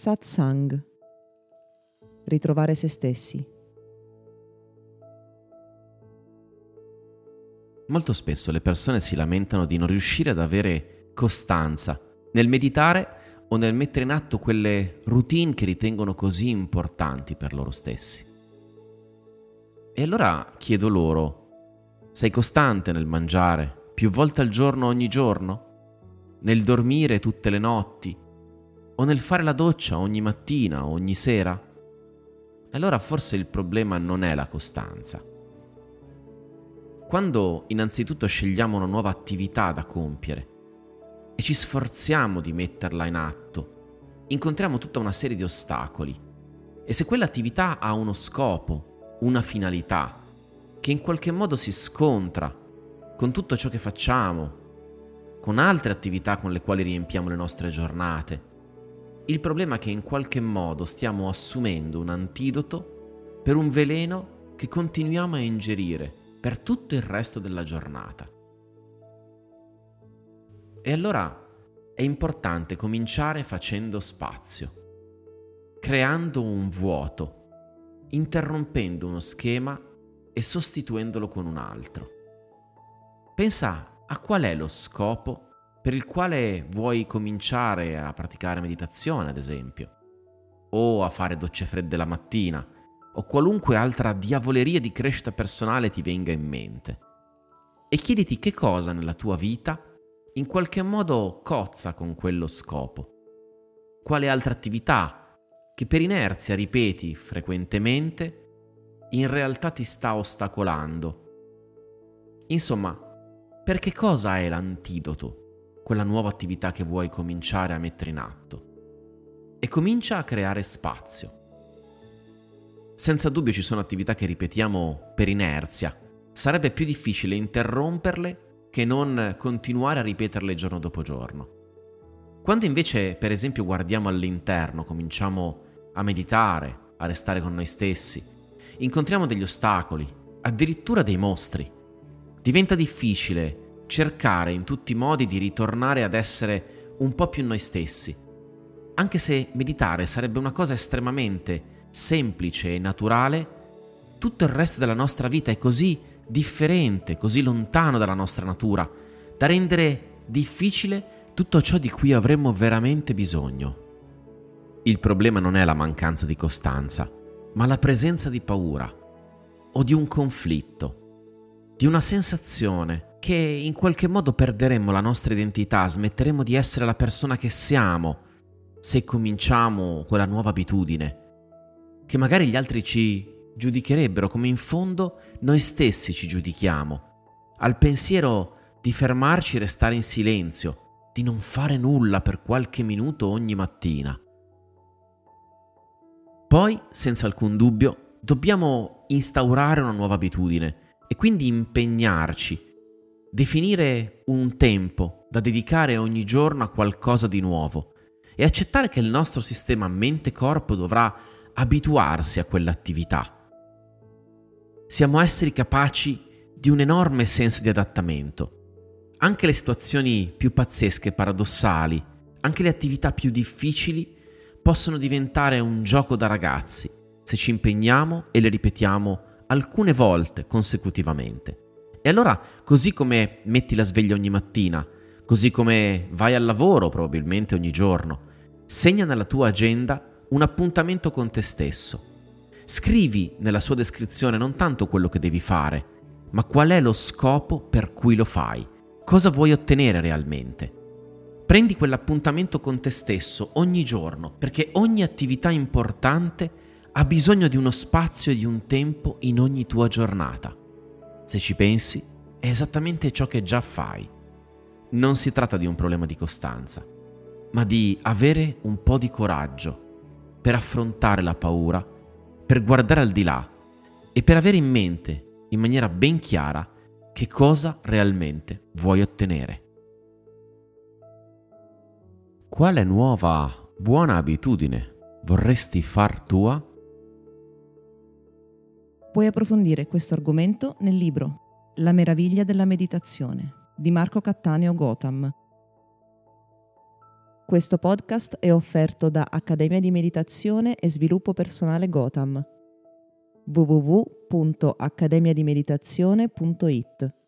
Satsang. Ritrovare se stessi. Molto spesso le persone si lamentano di non riuscire ad avere costanza nel meditare o nel mettere in atto quelle routine che ritengono così importanti per loro stessi. E allora chiedo loro, sei costante nel mangiare più volte al giorno ogni giorno? Nel dormire tutte le notti? O nel fare la doccia ogni mattina o ogni sera? Allora forse il problema non è la costanza. Quando innanzitutto scegliamo una nuova attività da compiere e ci sforziamo di metterla in atto, incontriamo tutta una serie di ostacoli. E se quell'attività ha uno scopo, una finalità, che in qualche modo si scontra con tutto ciò che facciamo, con altre attività con le quali riempiamo le nostre giornate, il problema è che in qualche modo stiamo assumendo un antidoto per un veleno che continuiamo a ingerire per tutto il resto della giornata. E allora è importante cominciare facendo spazio, creando un vuoto, interrompendo uno schema e sostituendolo con un altro. Pensa a qual è lo scopo per il quale vuoi cominciare a praticare meditazione, ad esempio, o a fare docce fredde la mattina, o qualunque altra diavoleria di crescita personale ti venga in mente. E chiediti che cosa nella tua vita in qualche modo cozza con quello scopo. Quale altra attività che per inerzia ripeti frequentemente in realtà ti sta ostacolando. Insomma, per che cosa è l'antidoto quella nuova attività che vuoi cominciare a mettere in atto e comincia a creare spazio. Senza dubbio ci sono attività che ripetiamo per inerzia. Sarebbe più difficile interromperle che non continuare a ripeterle giorno dopo giorno. Quando invece, per esempio, guardiamo all'interno, cominciamo a meditare, a restare con noi stessi, incontriamo degli ostacoli, addirittura dei mostri. Diventa difficile cercare in tutti i modi di ritornare ad essere un po' più noi stessi. Anche se meditare sarebbe una cosa estremamente semplice e naturale, tutto il resto della nostra vita è così differente, così lontano dalla nostra natura, da rendere difficile tutto ciò di cui avremmo veramente bisogno. Il problema non è la mancanza di costanza, ma la presenza di paura o di un conflitto, di una sensazione che in qualche modo perderemmo la nostra identità, smetteremo di essere la persona che siamo se cominciamo quella nuova abitudine, che magari gli altri ci giudicherebbero come in fondo noi stessi ci giudichiamo, al pensiero di fermarci e restare in silenzio, di non fare nulla per qualche minuto ogni mattina. Poi, senza alcun dubbio, dobbiamo instaurare una nuova abitudine e quindi impegnarci definire un tempo da dedicare ogni giorno a qualcosa di nuovo e accettare che il nostro sistema mente-corpo dovrà abituarsi a quell'attività. Siamo esseri capaci di un enorme senso di adattamento. Anche le situazioni più pazzesche e paradossali, anche le attività più difficili possono diventare un gioco da ragazzi se ci impegniamo e le ripetiamo alcune volte consecutivamente. E allora, così come metti la sveglia ogni mattina, così come vai al lavoro probabilmente ogni giorno, segna nella tua agenda un appuntamento con te stesso. Scrivi nella sua descrizione non tanto quello che devi fare, ma qual è lo scopo per cui lo fai, cosa vuoi ottenere realmente. Prendi quell'appuntamento con te stesso ogni giorno, perché ogni attività importante ha bisogno di uno spazio e di un tempo in ogni tua giornata. Se ci pensi, è esattamente ciò che già fai. Non si tratta di un problema di costanza, ma di avere un po' di coraggio per affrontare la paura, per guardare al di là e per avere in mente, in maniera ben chiara, che cosa realmente vuoi ottenere. Quale nuova buona abitudine vorresti far tua? Puoi approfondire questo argomento nel libro La meraviglia della meditazione di Marco Cattaneo Gotham. Questo podcast è offerto da Accademia di Meditazione e Sviluppo Personale Gotham www.accademiadimeditazione.it